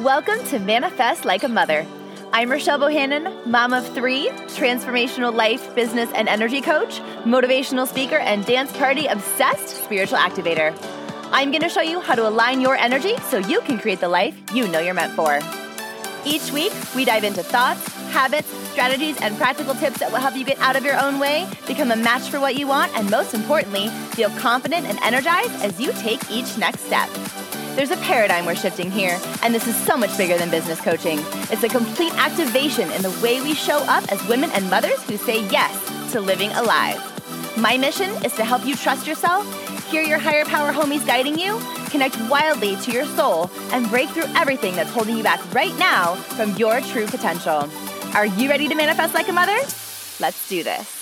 Welcome to Manifest Like a Mother. I'm Rochelle Bohannon, mom of three, transformational life, business, and energy coach, motivational speaker, and dance party obsessed spiritual activator. I'm going to show you how to align your energy so you can create the life you know you're meant for. Each week, we dive into thoughts, habits, strategies, and practical tips that will help you get out of your own way, become a match for what you want, and most importantly, feel confident and energized as you take each next step. There's a paradigm we're shifting here, and this is so much bigger than business coaching. It's a complete activation in the way we show up as women and mothers who say yes to living alive. My mission is to help you trust yourself, hear your higher power homies guiding you, connect wildly to your soul, and break through everything that's holding you back right now from your true potential. Are you ready to manifest like a mother? Let's do this.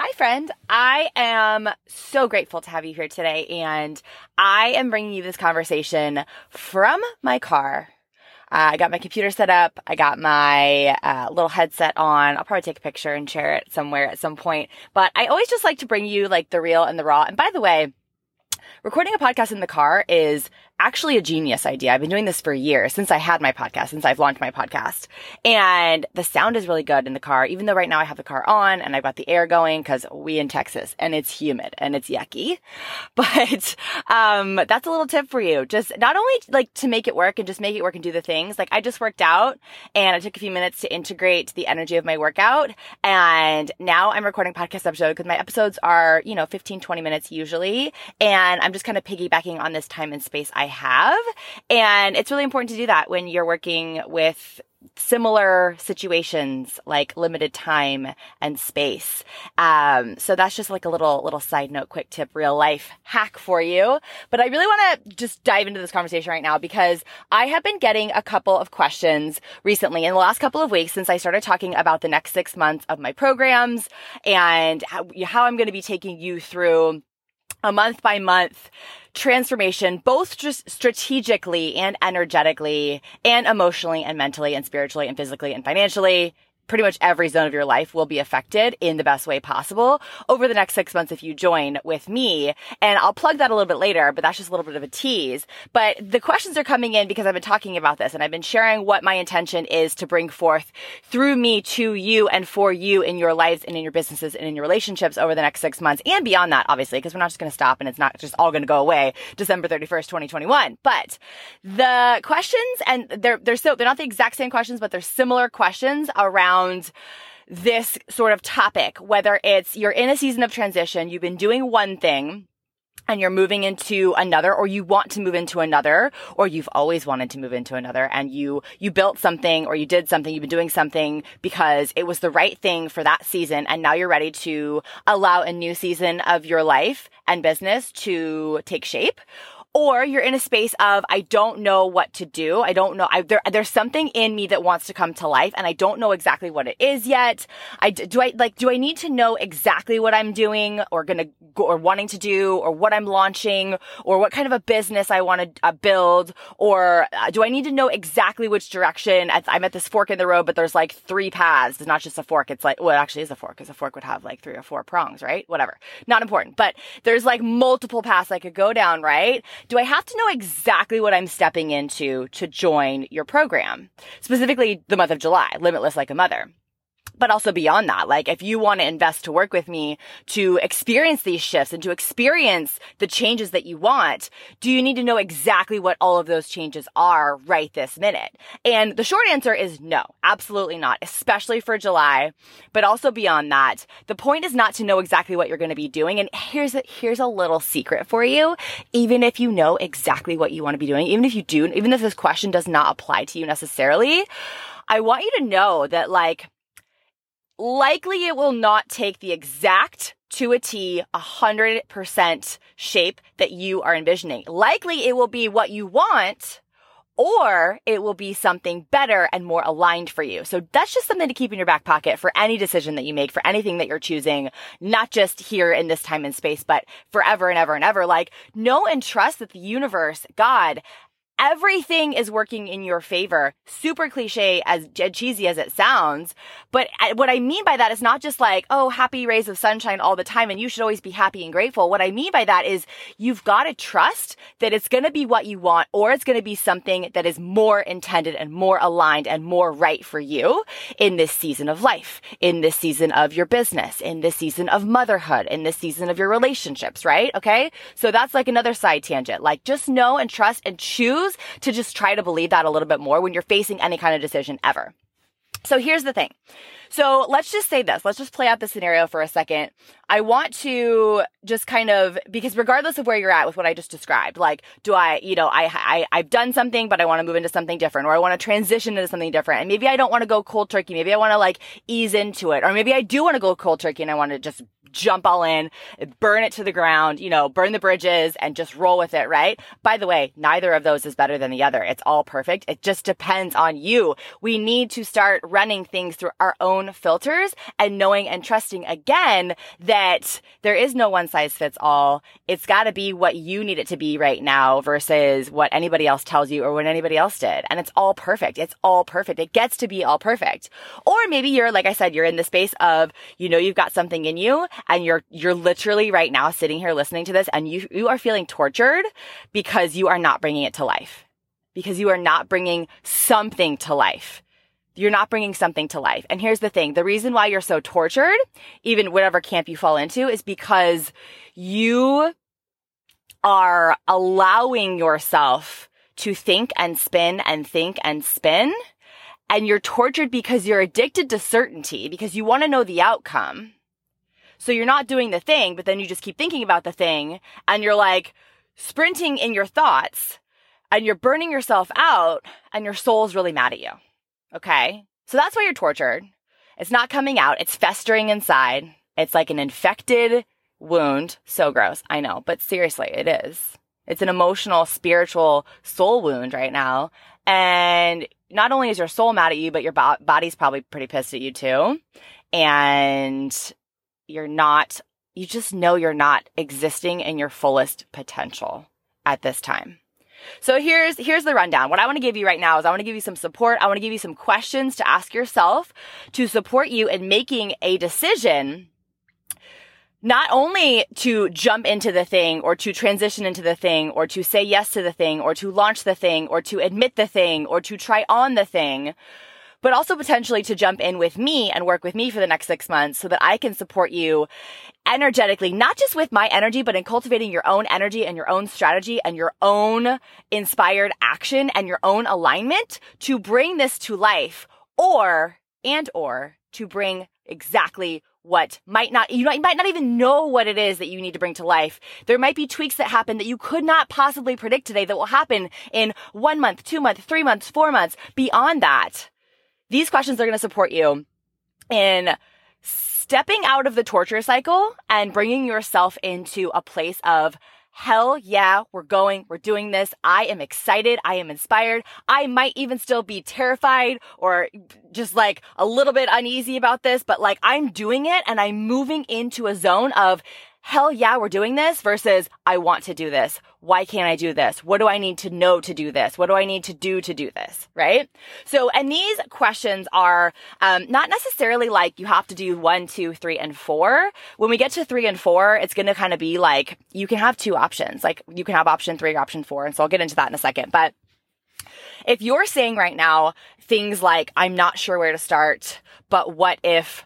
Hi, friend. I am so grateful to have you here today. And I am bringing you this conversation from my car. Uh, I got my computer set up. I got my uh, little headset on. I'll probably take a picture and share it somewhere at some point. But I always just like to bring you like the real and the raw. And by the way, recording a podcast in the car is actually a genius idea. I've been doing this for years since I had my podcast, since I've launched my podcast. And the sound is really good in the car, even though right now I have the car on and I've got the air going because we in Texas and it's humid and it's yucky. But, um, that's a little tip for you. Just not only like to make it work and just make it work and do the things. Like I just worked out and I took a few minutes to integrate the energy of my workout. And now I'm recording podcast episode because my episodes are, you know, 15, 20 minutes usually. And I'm just kind of piggybacking on this time and space I have. And it's really important to do that when you're working with similar situations like limited time and space. Um, so that's just like a little, little side note, quick tip, real life hack for you. But I really want to just dive into this conversation right now because I have been getting a couple of questions recently in the last couple of weeks since I started talking about the next six months of my programs and how, how I'm going to be taking you through a month by month transformation, both just strategically and energetically and emotionally and mentally and spiritually and physically and financially pretty much every zone of your life will be affected in the best way possible over the next six months if you join with me. And I'll plug that a little bit later, but that's just a little bit of a tease. But the questions are coming in because I've been talking about this and I've been sharing what my intention is to bring forth through me to you and for you in your lives and in your businesses and in your relationships over the next six months and beyond that, obviously, because we're not just going to stop and it's not just all going to go away December 31st, 2021. But the questions and they're, they're so, they're not the exact same questions, but they're similar questions around around this sort of topic, whether it's you're in a season of transition, you've been doing one thing, and you're moving into another or you want to move into another or you've always wanted to move into another and you you built something or you did something you've been doing something because it was the right thing for that season and now you're ready to allow a new season of your life and business to take shape or you're in a space of, I don't know what to do. I don't know. I, there, there's something in me that wants to come to life and I don't know exactly what it is yet. I, do I, like, do I need to know exactly what I'm doing or gonna go or wanting to do or what I'm launching or what kind of a business I want to uh, build? Or uh, do I need to know exactly which direction? I'm at this fork in the road, but there's like three paths. It's not just a fork. It's like, well, it actually is a fork because a fork would have like three or four prongs, right? Whatever. Not important, but there's like multiple paths I could go down, right? Do I have to know exactly what I'm stepping into to join your program? Specifically the month of July, Limitless Like a Mother but also beyond that. Like if you want to invest to work with me to experience these shifts and to experience the changes that you want, do you need to know exactly what all of those changes are right this minute? And the short answer is no, absolutely not, especially for July, but also beyond that. The point is not to know exactly what you're going to be doing. And here's a, here's a little secret for you. Even if you know exactly what you want to be doing, even if you do, even if this question does not apply to you necessarily, I want you to know that like, likely it will not take the exact to a T, a hundred percent shape that you are envisioning. Likely it will be what you want, or it will be something better and more aligned for you. So that's just something to keep in your back pocket for any decision that you make, for anything that you're choosing, not just here in this time and space, but forever and ever and ever. Like know and trust that the universe, God, everything is working in your favor. Super cliche as cheesy as it sounds. But uh, what I mean by that is not just like, oh, happy rays of sunshine all the time and you should always be happy and grateful. What I mean by that is you've got to trust that it's going to be what you want or it's going to be something that is more intended and more aligned and more right for you in this season of life, in this season of your business, in this season of motherhood, in this season of your relationships, right? Okay. So that's like another side tangent. Like just know and trust and choose to just try to believe that a little bit more when you're facing any kind of decision ever. So here's the thing. So let's just say this. Let's just play out the scenario for a second. I want to just kind of, because regardless of where you're at with what I just described, like, do I, you know, I, I, I've done something, but I want to move into something different, or I want to transition into something different. And maybe I don't want to go cold turkey. Maybe I want to like ease into it. Or maybe I do want to go cold turkey and I want to just jump all in, burn it to the ground, you know, burn the bridges and just roll with it, right? By the way, neither of those is better than the other. It's all perfect. It just depends on you. We need to start running things through our own filters and knowing and trusting again that there is no one size fits all. It's got to be what you need it to be right now versus what anybody else tells you or what anybody else did. And it's all perfect. It's all perfect. It gets to be all perfect. Or maybe you're, like I said, you're in the space of, you know, you've got something in you and you're, you're literally right now sitting here listening to this and you, you are feeling tortured because you are not bringing it to life. Because you are not bringing something to life. You're not bringing something to life. And here's the thing. The reason why you're so tortured, even whatever camp you fall into, is because you are allowing yourself to think and spin and think and spin. And you're tortured because you're addicted to certainty because you want to know the outcome. So you're not doing the thing, but then you just keep thinking about the thing and you're like sprinting in your thoughts and you're burning yourself out and your soul's really mad at you. Okay. So that's why you're tortured. It's not coming out. It's festering inside. It's like an infected wound. So gross. I know, but seriously, it is. It's an emotional, spiritual soul wound right now. And not only is your soul mad at you, but your bo- body's probably pretty pissed at you too. And you're not, you just know you're not existing in your fullest potential at this time. So here's, here's the rundown. What I want to give you right now is I want to give you some support. I want to give you some questions to ask yourself to support you in making a decision not only to jump into the thing or to transition into the thing or to say yes to the thing or to launch the thing or to admit the thing or to try on the thing, but also potentially to jump in with me and work with me for the next six months so that I can support you energetically, not just with my energy, but in cultivating your own energy and your own strategy and your own inspired action and your own alignment to bring this to life or, and or to bring exactly what might not, you might not even know what it is that you need to bring to life. There might be tweaks that happen that you could not possibly predict today that will happen in one month, two months, three months, four months. Beyond that, these questions are going to support you in stepping out of the torture cycle and bringing yourself into a place of hell yeah, we're going, we're doing this. I am excited. I am inspired. I might even still be terrified or just like a little bit uneasy about this, but like I'm doing it and I'm moving into a zone of hell yeah, we're doing this versus I want to do this. Why can't I do this? What do I need to know to do this? What do I need to do to do this? Right? So, and these questions are um, not necessarily like you have to do one, two, three, and four. When we get to three and four, it's going to kind of be like you can have two options. Like you can have option three or option four. And so I'll get into that in a second. But if you're saying right now things like, I'm not sure where to start, but what if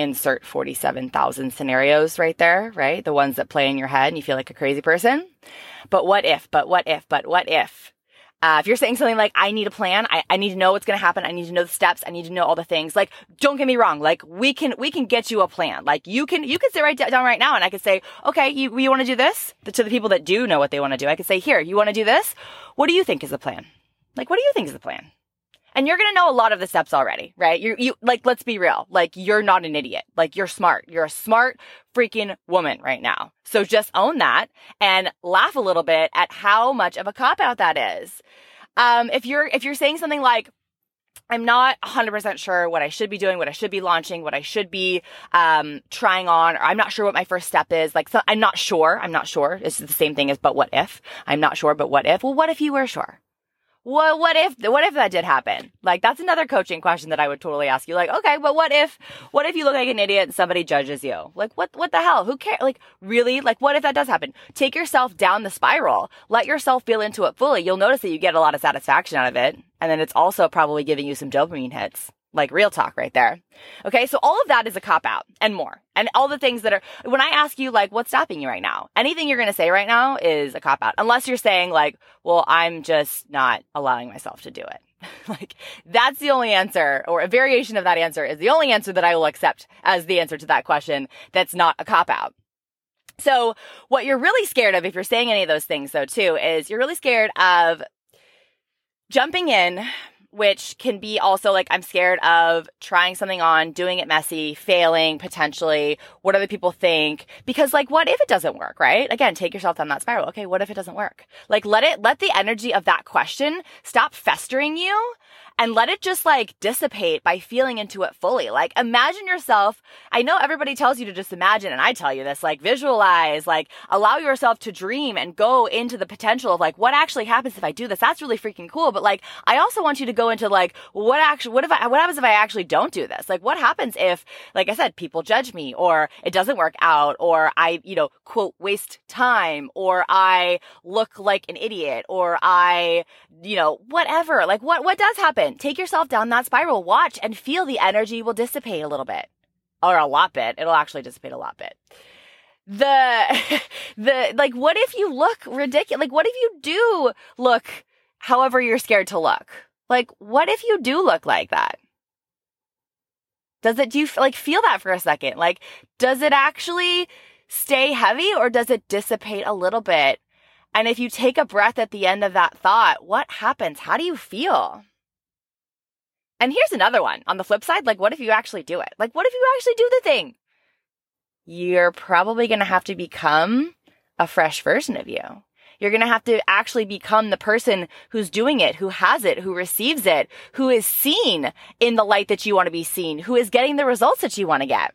insert 47,000 scenarios right there, right? The ones that play in your head and you feel like a crazy person. But what if, but what if, but what if? Uh, if you're saying something like, I need a plan, I, I need to know what's going to happen, I need to know the steps, I need to know all the things, like, don't get me wrong, like, we can, we can get you a plan. Like, you can, you can sit right down right now and I could say, okay, you, you want to do this? To the people that do know what they want to do, I could say, here, you want to do this? What do you think is the plan? Like, what do you think is the plan? And you're going to know a lot of the steps already, right? You, you, like, let's be real. Like, you're not an idiot. Like, you're smart. You're a smart freaking woman right now. So just own that and laugh a little bit at how much of a cop out that is. Um, if you're, if you're saying something like, I'm not 100% sure what I should be doing, what I should be launching, what I should be um, trying on, or I'm not sure what my first step is. Like, so I'm not sure. I'm not sure. It's the same thing as, but what if? I'm not sure, but what if? Well, what if you were sure? What what if what if that did happen? Like that's another coaching question that I would totally ask you. Like, okay, but what if what if you look like an idiot and somebody judges you? Like what what the hell? Who cares? Like really? Like what if that does happen? Take yourself down the spiral. Let yourself feel into it fully. You'll notice that you get a lot of satisfaction out of it. And then it's also probably giving you some dopamine hits. Like real talk right there. Okay. So all of that is a cop out and more. And all the things that are, when I ask you, like, what's stopping you right now? Anything you're going to say right now is a cop out. Unless you're saying, like, well, I'm just not allowing myself to do it. like, that's the only answer, or a variation of that answer is the only answer that I will accept as the answer to that question that's not a cop out. So, what you're really scared of, if you're saying any of those things, though, too, is you're really scared of jumping in which can be also like I'm scared of trying something on, doing it messy, failing potentially. What other people think? Because like, what if it doesn't work, right? Again, take yourself down that spiral. Okay, what if it doesn't work? Like, let it, let the energy of that question stop festering you and let it just like dissipate by feeling into it fully. Like imagine yourself. I know everybody tells you to just imagine and I tell you this, like visualize, like allow yourself to dream and go into the potential of like what actually happens if I do this. That's really freaking cool. But like I also want you to go into like what actually what if I what happens if I actually don't do this? Like what happens if like I said people judge me or it doesn't work out or I, you know, quote waste time or I look like an idiot or I, you know, whatever. Like what what does happen? Take yourself down that spiral. Watch and feel the energy will dissipate a little bit or a lot bit. It'll actually dissipate a lot bit. The, the, like, what if you look ridiculous? Like, what if you do look however you're scared to look? Like, what if you do look like that? Does it, do you like feel that for a second? Like, does it actually stay heavy or does it dissipate a little bit? And if you take a breath at the end of that thought, what happens? How do you feel? And here's another one on the flip side. Like, what if you actually do it? Like, what if you actually do the thing? You're probably going to have to become a fresh version of you. You're going to have to actually become the person who's doing it, who has it, who receives it, who is seen in the light that you want to be seen, who is getting the results that you want to get.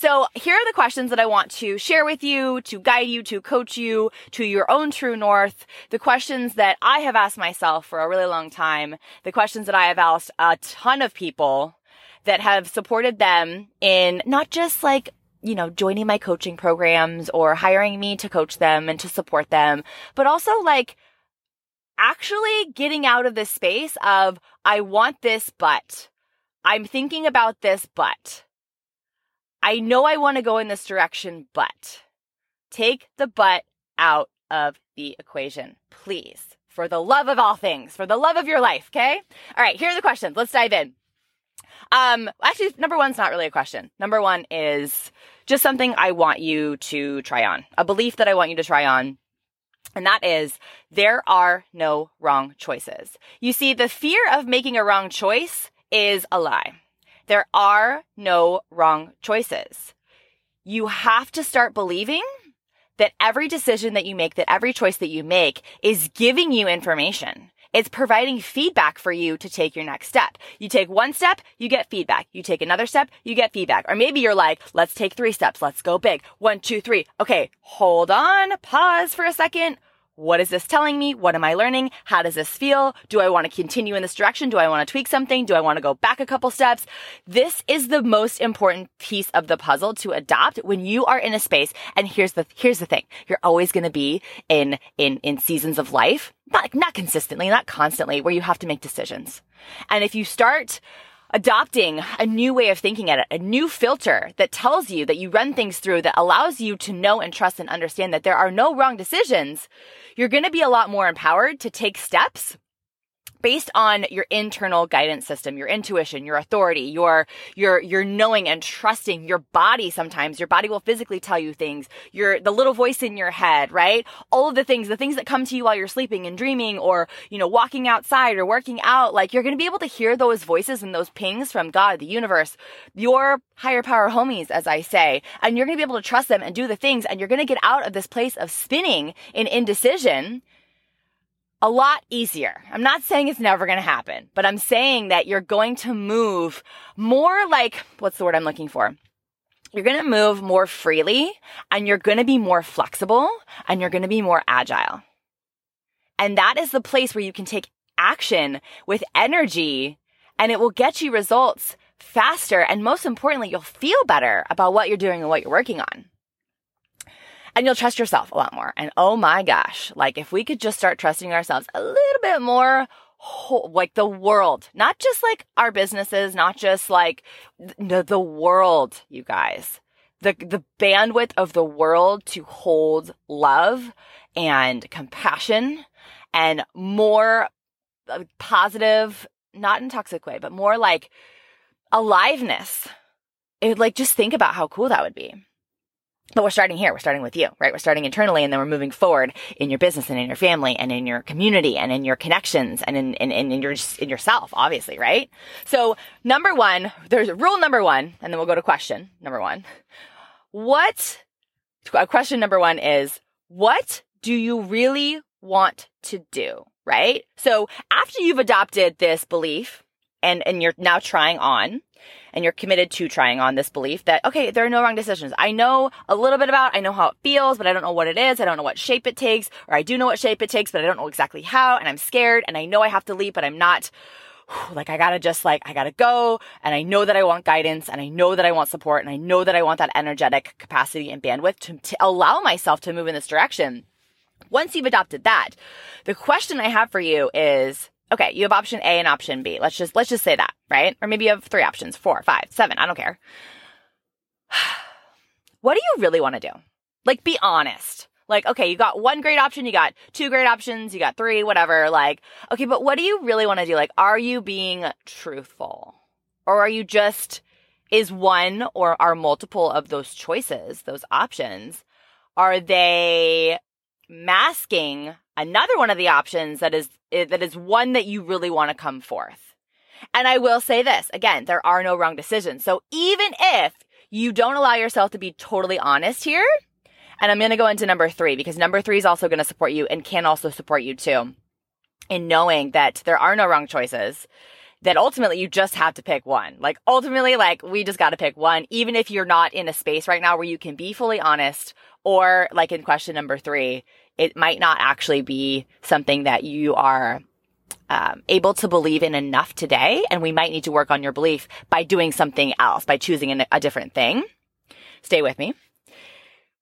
So here are the questions that I want to share with you, to guide you, to coach you to your own true north. The questions that I have asked myself for a really long time. The questions that I have asked a ton of people that have supported them in not just like you know, joining my coaching programs or hiring me to coach them and to support them, but also like actually getting out of this space of, I want this, but I'm thinking about this, but I know I want to go in this direction, but take the but out of the equation, please. For the love of all things, for the love of your life, okay? All right, here are the questions. Let's dive in. Um, actually, number one's not really a question. Number one is just something I want you to try on, a belief that I want you to try on. And that is there are no wrong choices. You see, the fear of making a wrong choice is a lie. There are no wrong choices. You have to start believing that every decision that you make, that every choice that you make is giving you information. It's providing feedback for you to take your next step. You take one step, you get feedback. You take another step, you get feedback. Or maybe you're like, let's take three steps. Let's go big. One, two, three. Okay. Hold on. Pause for a second. What is this telling me? What am I learning? How does this feel? Do I want to continue in this direction? Do I want to tweak something? Do I want to go back a couple steps? This is the most important piece of the puzzle to adopt when you are in a space. And here's the, here's the thing. You're always going to be in, in, in seasons of life, not, not consistently, not constantly, where you have to make decisions. And if you start adopting a new way of thinking at it, a new filter that tells you that you run things through that allows you to know and trust and understand that there are no wrong decisions, you're going to be a lot more empowered to take steps based on your internal guidance system, your intuition, your authority, your, your, your knowing and trusting your body sometimes. Your body will physically tell you things. Your, the little voice in your head, right? All of the things, the things that come to you while you're sleeping and dreaming or, you know, walking outside or working out, like you're going to be able to hear those voices and those pings from God, the universe, your higher power homies, as I say, and you're going to be able to trust them and do the things and you're going to get out of this place of spinning in indecision a lot easier. I'm not saying it's never going to happen, but I'm saying that you're going to move more like, what's the word I'm looking for? You're going to move more freely and you're going to be more flexible and you're going to be more agile. And that is the place where you can take action with energy and it will get you results faster. And most importantly, you'll feel better about what you're doing and what you're working on. And you'll trust yourself a lot more. And oh my gosh, like if we could just start trusting ourselves a little bit more, like the world, not just like our businesses, not just like the, the world, you guys. The, the bandwidth of the world to hold love and compassion and more uh, positive, not in toxic way, but more like aliveness. It would like just think about how cool that would be. But we're starting here. We're starting with you, right? We're starting internally and then we're moving forward in your business and in your family and in your community and in your connections and in, in, in, your, in yourself, obviously, right? So number one, there's a rule number one, and then we'll go to question number one. What, uh, question number one is, what do you really want to do? Right? So after you've adopted this belief and, and you're now trying on and you're committed to trying on this belief that, okay, there are no wrong decisions. I know a little bit about, I know how it feels, but I don't know what it is. I don't know what shape it takes, or I do know what shape it takes, but I don't know exactly how. And I'm scared and I know I have to leap, but I'm not like I gotta just like, I gotta go and I know that I want guidance and I know that I want support and I know that I want that energetic capacity and bandwidth to, to allow myself to move in this direction. Once you've adopted that, the question I have for you is, okay, you have option A and option B. Let's just, let's just say that, right? Or maybe you have three options, four, five, seven. I don't care. what do you really want to do? Like, be honest. Like, okay, you got one great option, you got two great options, you got three, whatever. Like, okay, but what do you really want to do? Like, are you being truthful? Or are you just, is one or are multiple of those choices, those options, are they masking another one of the options that is eh, that is one that you really want to come forth. And I will say this, again, there are no wrong decisions. So even if you don't allow yourself to be totally honest here, and I'm going to go into number 3 because number 3 is also going to support you and can also support you too in knowing that there are no wrong choices that ultimately you just have to pick one. Like ultimately, like we just got to pick one, even if you're not in a space right now where you can be fully honest or like in question number three, it might not actually be something that you are um, able to believe in enough today. And we might need to work on your belief by doing something else, by choosing a, a different thing. Stay with me.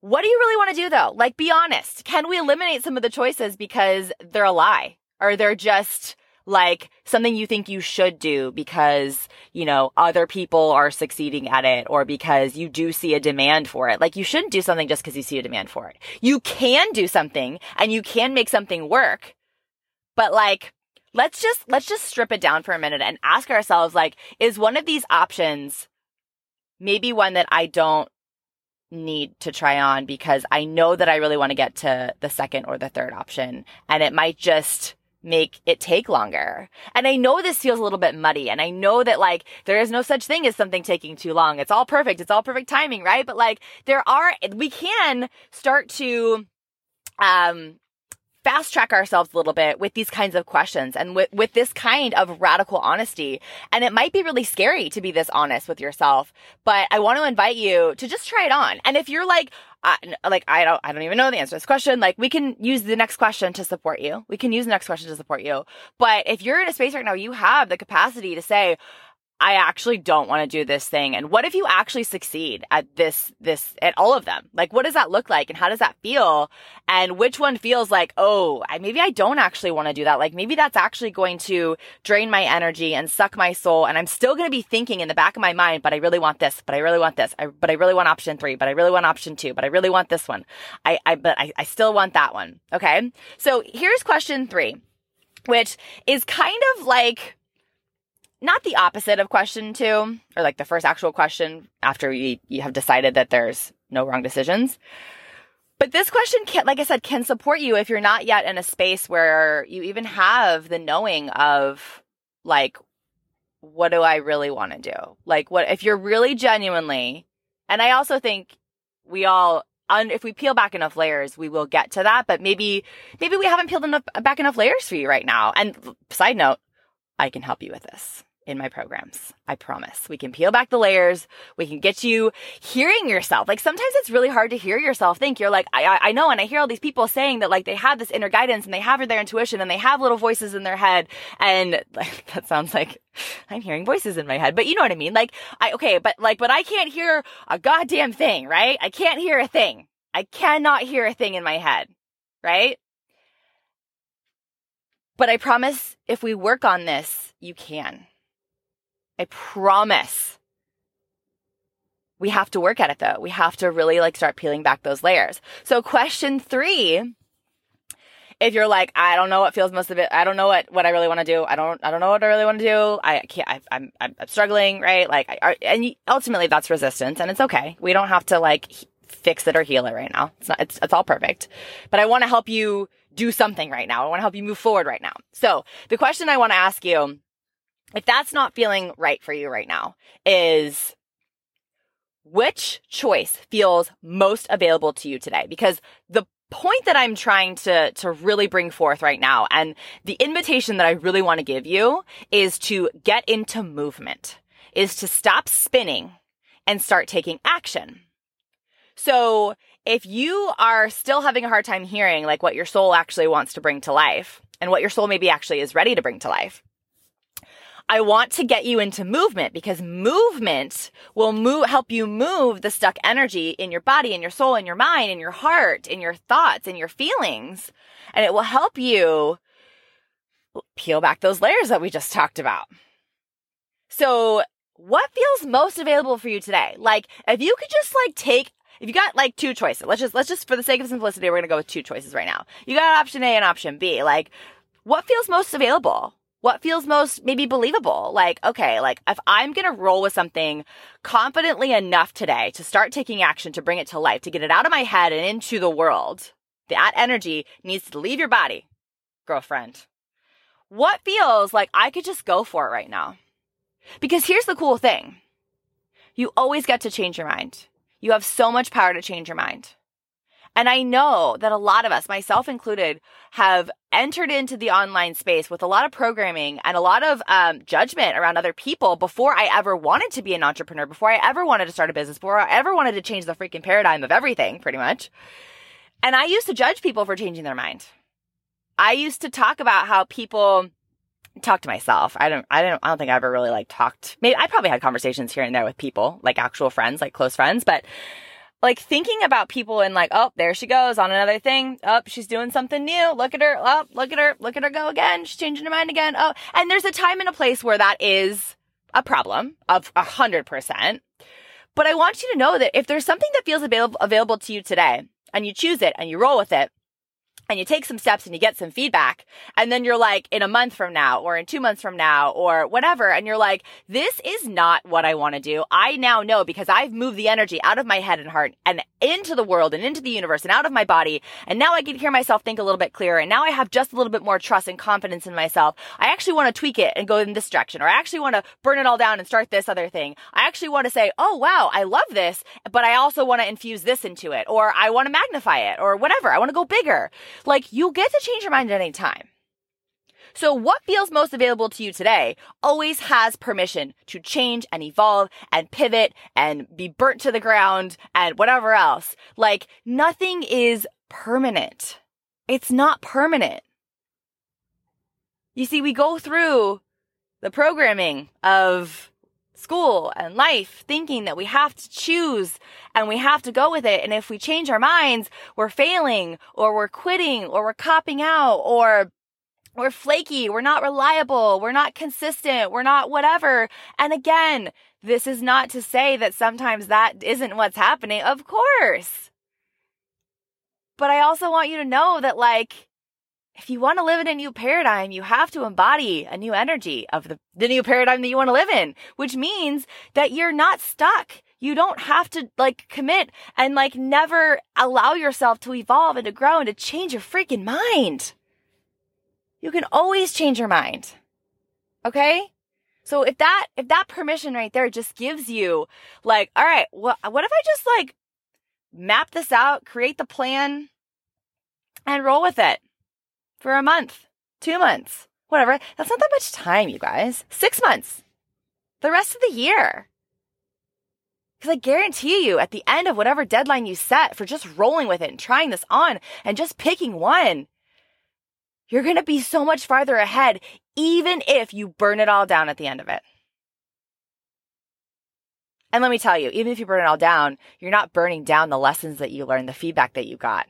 What do you really want to do though? Like, be honest. Can we eliminate some of the choices because they're a lie or they're just like something you think you should do because, you know, other people are succeeding at it or because you do see a demand for it. Like you shouldn't do something just because you see a demand for it. You can do something and you can make something work, but like, let's just, let's just strip it down for a minute and ask ourselves, like, is one of these options maybe one that I don't need to try on because I know that I really want to get to the second or the third option and it might just, make it take longer. And I know this feels a little bit muddy and I know that like there is no such thing as something taking too long. It's all perfect. It's all perfect timing, right? But like there are, we can start to, um, fast track ourselves a little bit with these kinds of questions and with, with this kind of radical honesty. And it might be really scary to be this honest with yourself, but I want to invite you to just try it on. And if you're like, like I don't, I don't even know the answer to this question. Like we can use the next question to support you. We can use the next question to support you. But if you're in a space right now, you have the capacity to say, I actually don't want to do this thing. And what if you actually succeed at this, this, at all of them? Like, what does that look like? And how does that feel? And which one feels like, oh, I, maybe I don't actually want to do that. Like, maybe that's actually going to drain my energy and suck my soul. And I'm still going to be thinking in the back of my mind, but I really want this, but I really want this, I, but I really want option three, but I really want option two, but I really want this one. I, I, but I, I still want that one. Okay. So here's question three, which is kind of like, not the opposite of question two, or like the first actual question after you, you have decided that there's no wrong decisions. But this question can, like I said, can support you if you're not yet in a space where you even have the knowing of like, what do I really want to do? Like, what, if you're really genuinely, and I also think we all, if we peel back enough layers, we will get to that, but maybe, maybe we haven't peeled enough, back enough layers for you right now. And side note, I can help you with this. In my programs. I promise. We can peel back the layers. We can get you hearing yourself. Like sometimes it's really hard to hear yourself think. You're like, I, I know. And I hear all these people saying that like they have this inner guidance and they have their intuition and they have little voices in their head. And like, that sounds like I'm hearing voices in my head, but you know what I mean? Like, I, okay, but like, but I can't hear a goddamn thing, right? I can't hear a thing. I cannot hear a thing in my head, right? But I promise if we work on this, you can. I promise. We have to work at it though. We have to really like start peeling back those layers. So question three, if you're like, I don't know what feels most of it, I don't know what, what I really want to do. I don't, I don't know what I really want to do. I can't, I, am I'm, I'm struggling, right? Like, I, and ultimately that's resistance and it's okay. We don't have to like fix it or heal it right now. It's not, it's, it's all perfect, but I want to help you do something right now. I want to help you move forward right now. So the question I want to ask you if that's not feeling right for you right now, is which choice feels most available to you today? Because the point that I'm trying to, to really bring forth right now and the invitation that I really want to give you is to get into movement, is to stop spinning and start taking action. So if you are still having a hard time hearing like what your soul actually wants to bring to life and what your soul maybe actually is ready to bring to life, I want to get you into movement because movement will move, help you move the stuck energy in your body, in your soul, in your mind, in your heart, in your thoughts, in your feelings. And it will help you peel back those layers that we just talked about. So what feels most available for you today? Like if you could just like take if you got like two choices, let's just, let's just, for the sake of simplicity, we're going to go with two choices right now. You got option A and option B. Like, what feels most available? What feels most maybe believable. Like, okay, like if I'm going to roll with something confidently enough today to start taking action to bring it to life, to get it out of my head and into the world, that energy needs to leave your body, girlfriend. What feels like I could just go for it right now? Because here's the cool thing. You always get to change your mind. You have so much power to change your mind. And I know that a lot of us, myself included, have entered into the online space with a lot of programming and a lot of um, judgment around other people before I ever wanted to be an entrepreneur, before I ever wanted to start a business, before I ever wanted to change the freaking paradigm of everything, pretty much. And I used to judge people for changing their mind. I used to talk about how people talk to myself. I don't, I don't, I don't think I ever really like talked. Maybe I probably had conversations here and there with people, like actual friends, like close friends, but like thinking about people and like, oh, there she goes on another thing. Oh, she's doing something new. Look at her. Oh, look at her. Look at her go again. She's changing her mind again. Oh, and there's a time and a place where that is a problem of a hundred percent. But I want you to know that if there's something that feels available, available to you today and you choose it and you roll with it, and you take some steps and you get some feedback and then you're like in a month from now or in two months from now or whatever and you're like this is not what i want to do. I now know because i've moved the energy out of my head and heart and into the world and into the universe and out of my body and now i can hear myself think a little bit clearer and now i have just a little bit more trust and confidence in myself. I actually want to tweak it and go in this direction or i actually want to burn it all down and start this other thing. I actually want to say oh wow i love this but i also want to infuse this into it or i want to magnify it or whatever. I want to go bigger like you get to change your mind at any time. So what feels most available to you today always has permission to change and evolve and pivot and be burnt to the ground and whatever else. Like nothing is permanent. It's not permanent. You see, we go through the programming of school and life thinking that we have to choose and we have to go with it. And if we change our minds, we're failing or we're quitting or we're copping out or we're flaky. We're not reliable. We're not consistent. We're not whatever. And again, this is not to say that sometimes that isn't what's happening. Of course. But I also want you to know that like, if you want to live in a new paradigm, you have to embody a new energy of the, the new paradigm that you want to live in, which means that you're not stuck. You don't have to like commit and like never allow yourself to evolve and to grow and to change your freaking mind. You can always change your mind. Okay? So if that, if that permission right there just gives you like, all right, what, what if I just like map this out, create the plan and roll with it? For a month, two months, whatever. That's not that much time, you guys. Six months. the rest of the year. Because I guarantee you, at the end of whatever deadline you set for just rolling with it and trying this on and just picking one, you're going to be so much farther ahead, even if you burn it all down at the end of it. And let me tell you, even if you burn it all down, you're not burning down the lessons that you learned, the feedback that you got.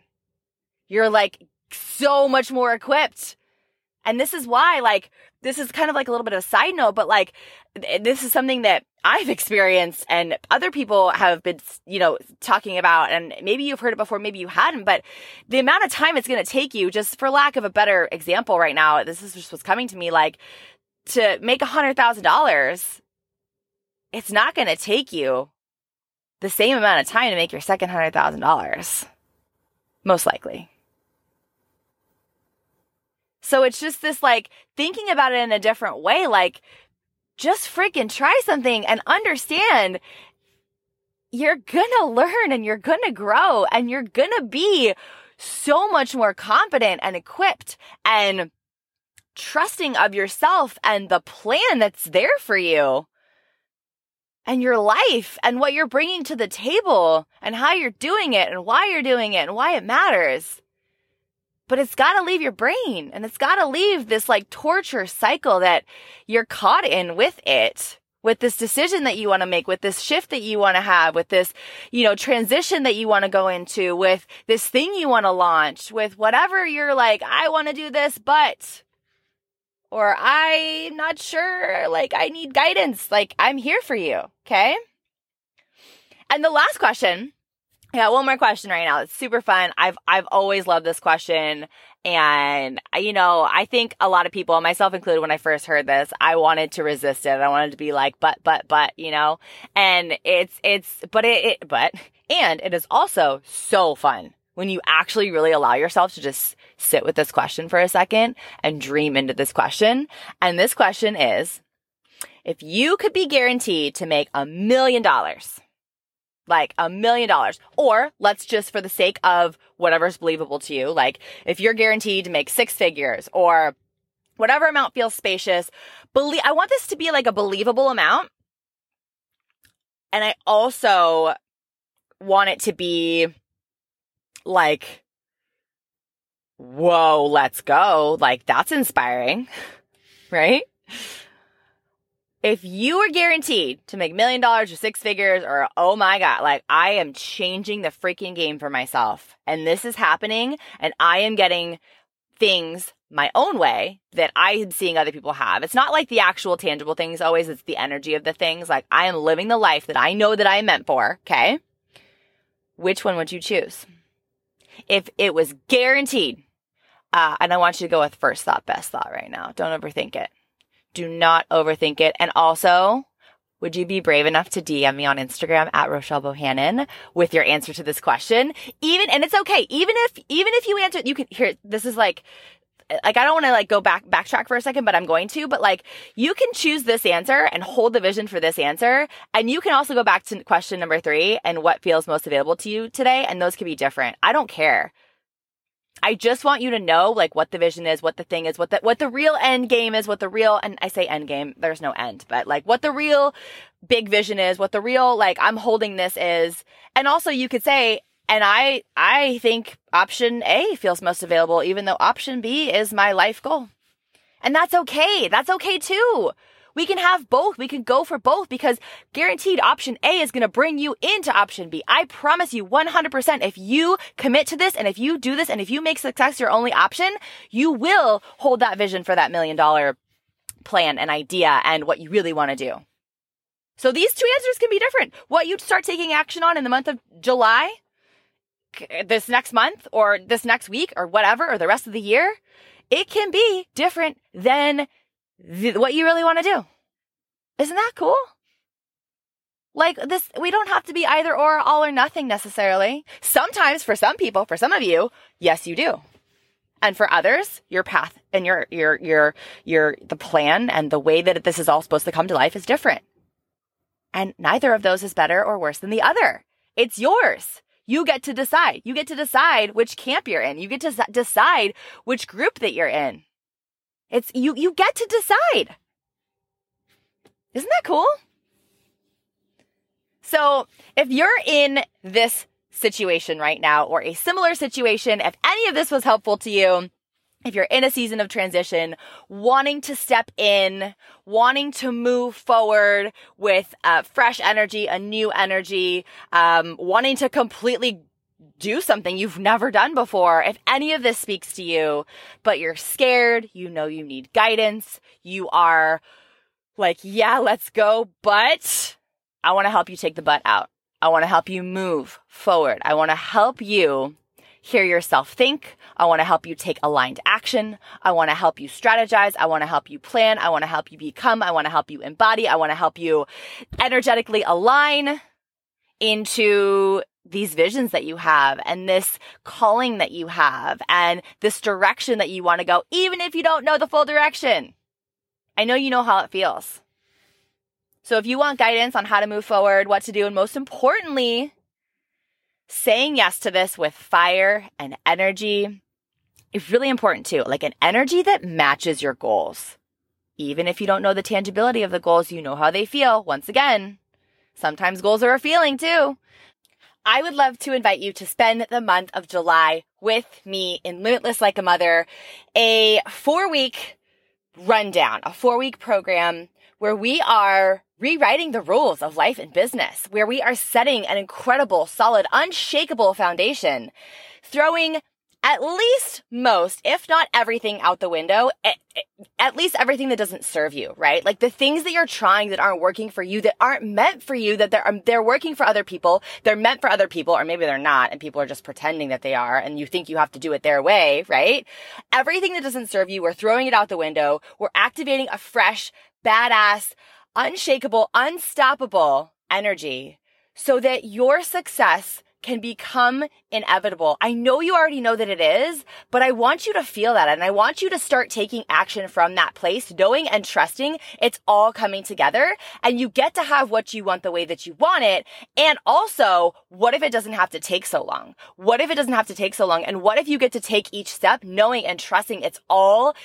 You're like so much more equipped. And this is why, like, this is kind of like a little bit of a side note, but like, this is something that I've experienced and other people have been, you know, talking about. And maybe you've heard it before, maybe you hadn't, but the amount of time it's going to take you, just for lack of a better example right now, this is just what's coming to me, like, to make a hundred thousand dollars it's not going to take you the same amount of time to make your second hundred thousand dollars. Most likely. So it's just this like thinking about it in a different way, like just freaking try something and understand you're gonna learn and you're gonna grow and you're gonna be so much more confident and equipped and trusting of yourself and the plan that's there for you and your life and what you're bringing to the table and how you're doing it and why you're doing it and why it matters. But it's got to leave your brain and it's got to leave this like torture cycle that you're caught in with it. With this decision that you want to make, with this shift that you want to have, with this, you know, transition that you want to go into, with this thing you want to launch, with whatever you're like, I want to do this, but or I'm not sure, like I need guidance, like I'm here for you. Okay. And the last question, yeah, one more question right now. It's super fun. I've, I've always loved this question. And, you know, I think a lot of people, myself included, when I first heard this, I wanted to resist it. I wanted to be like, but, but, but, you know, and it's, it's, but it, it but, and it is also so fun when you actually really allow yourself to just sit with this question for a second and dream into this question. And this question is, if you could be guaranteed to make a million dollars, like a million dollars, or let's just for the sake of whatever's believable to you, like if you're guaranteed to make six figures or whatever amount feels spacious, believe, I want this to be like a believable amount. And I also want it to be like whoa, let's go. Like that's inspiring, right? If you were guaranteed to make million dollars or six figures or oh my God, like I am changing the freaking game for myself and this is happening and I am getting things my own way that I am seeing other people have. It's not like the actual tangible things always, it's the energy of the things. Like I am living the life that I know that I am meant for. Okay. Which one would you choose? If it was guaranteed uh, and I want you to go with first thought, best thought right now. Don't overthink it. Do not overthink it. And also, would you be brave enough to DM me on Instagram at Rochelle Bohannon with your answer to this question? Even, and it's okay. Even if, even if you answer, you can hear, this is like, like I don't want to like go back backtrack for a second, but I'm going to. But like you can choose this answer and hold the vision for this answer, and you can also go back to question number three and what feels most available to you today, and those could be different. I don't care. I just want you to know like what the vision is, what the thing is, what the what the real end game is, what the real and I say end game, there's no end, but like what the real big vision is, what the real like I'm holding this is. And also you could say and I I think option A feels most available even though option B is my life goal. And that's okay. That's okay too. We can have both. We can go for both because guaranteed option A is going to bring you into option B. I promise you 100% if you commit to this and if you do this and if you make success your only option, you will hold that vision for that million dollar plan and idea and what you really want to do. So these two answers can be different. What you start taking action on in the month of July, this next month or this next week or whatever, or the rest of the year, it can be different than th- what you really want to do. Isn't that cool? Like this, we don't have to be either or, all or nothing necessarily. Sometimes for some people, for some of you, yes, you do. And for others, your path and your, your, your, your, the plan and the way that this is all supposed to come to life is different. And neither of those is better or worse than the other. It's yours. You get to decide. You get to decide which camp you're in. You get to decide which group that you're in. It's you you get to decide. Isn't that cool? So, if you're in this situation right now or a similar situation, if any of this was helpful to you, if you're in a season of transition, wanting to step in, wanting to move forward with uh, fresh energy, a new energy, um, wanting to completely do something you've never done before, if any of this speaks to you, but you're scared, you know you need guidance, you are like, yeah, let's go, but I want to help you take the butt out. I want to help you move forward. I want to help you hear yourself think. I want to help you take aligned action. I want to help you strategize. I want to help you plan. I want to help you become. I want to help you embody. I want to help you energetically align into these visions that you have and this calling that you have and this direction that you want to go, even if you don't know the full direction. I know you know how it feels. So if you want guidance on how to move forward, what to do, and most importantly, saying yes to this with fire and energy is really important too. Like an energy that matches your goals. Even if you don't know the tangibility of the goals, you know how they feel. Once again, sometimes goals are a feeling too. I would love to invite you to spend the month of July with me in Limitless Like a Mother, a four week rundown, a four week program where we are rewriting the rules of life and business, where we are setting an incredible, solid, unshakable foundation, throwing at least most, if not everything out the window, at least everything that doesn't serve you, right? Like the things that you're trying that aren't working for you, that aren't meant for you, that they're, um, they're working for other people. They're meant for other people, or maybe they're not, and people are just pretending that they are, and you think you have to do it their way, right? Everything that doesn't serve you, we're throwing it out the window. We're activating a fresh, badass, unshakable, unstoppable energy so that your success can become inevitable. I know you already know that it is, but I want you to feel that and I want you to start taking action from that place, knowing and trusting it's all coming together and you get to have what you want the way that you want it. And also, what if it doesn't have to take so long? What if it doesn't have to take so long? And what if you get to take each step knowing and trusting it's all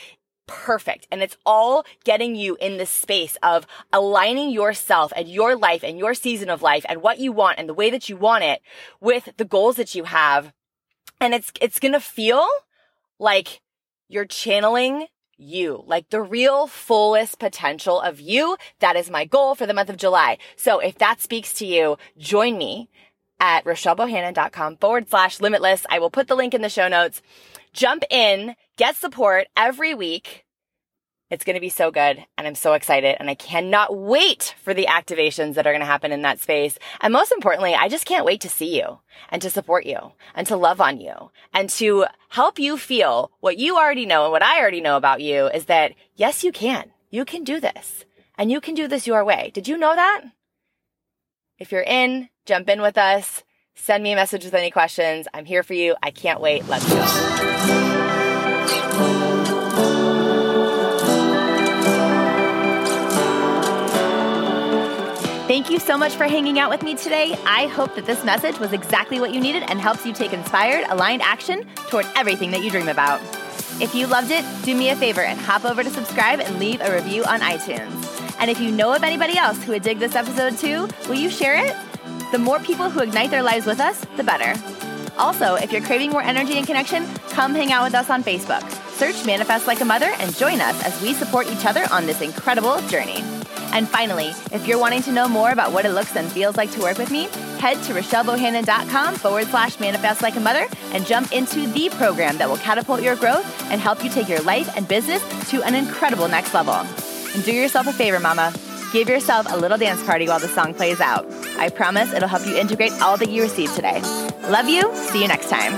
perfect. And it's all getting you in the space of aligning yourself and your life and your season of life and what you want and the way that you want it with the goals that you have. And it's, it's going to feel like you're channeling you, like the real fullest potential of you. That is my goal for the month of July. So if that speaks to you, join me at rochellebohannon.com forward slash limitless. I will put the link in the show notes. Jump in get support every week. It's going to be so good. And I'm so excited. And I cannot wait for the activations that are going to happen in that space. And most importantly, I just can't wait to see you and to support you and to love on you and to help you feel what you already know and what I already know about you is that yes, you can. You can do this and you can do this your way. Did you know that? If you're in, jump in with us. Send me a message with any questions. I'm here for you. I can't wait. Let's go. Thank you so much for hanging out with me today. I hope that this message was exactly what you needed and helps you take inspired, aligned action toward everything that you dream about. If you loved it, do me a favor and hop over to subscribe and leave a review on iTunes. And if you know of anybody else who would dig this episode too, will you share it? The more people who ignite their lives with us, the better. Also, if you're craving more energy and connection, come hang out with us on Facebook. Search Manifest Like a Mother and join us as we support each other on this incredible journey. And finally, if you're wanting to know more about what it looks and feels like to work with me, head to rochellebohannon.com forward slash manifest like a mother and jump into the program that will catapult your growth and help you take your life and business to an incredible next level. And do yourself a favor, mama. Give yourself a little dance party while the song plays out. I promise it'll help you integrate all that you received today. Love you. See you next time.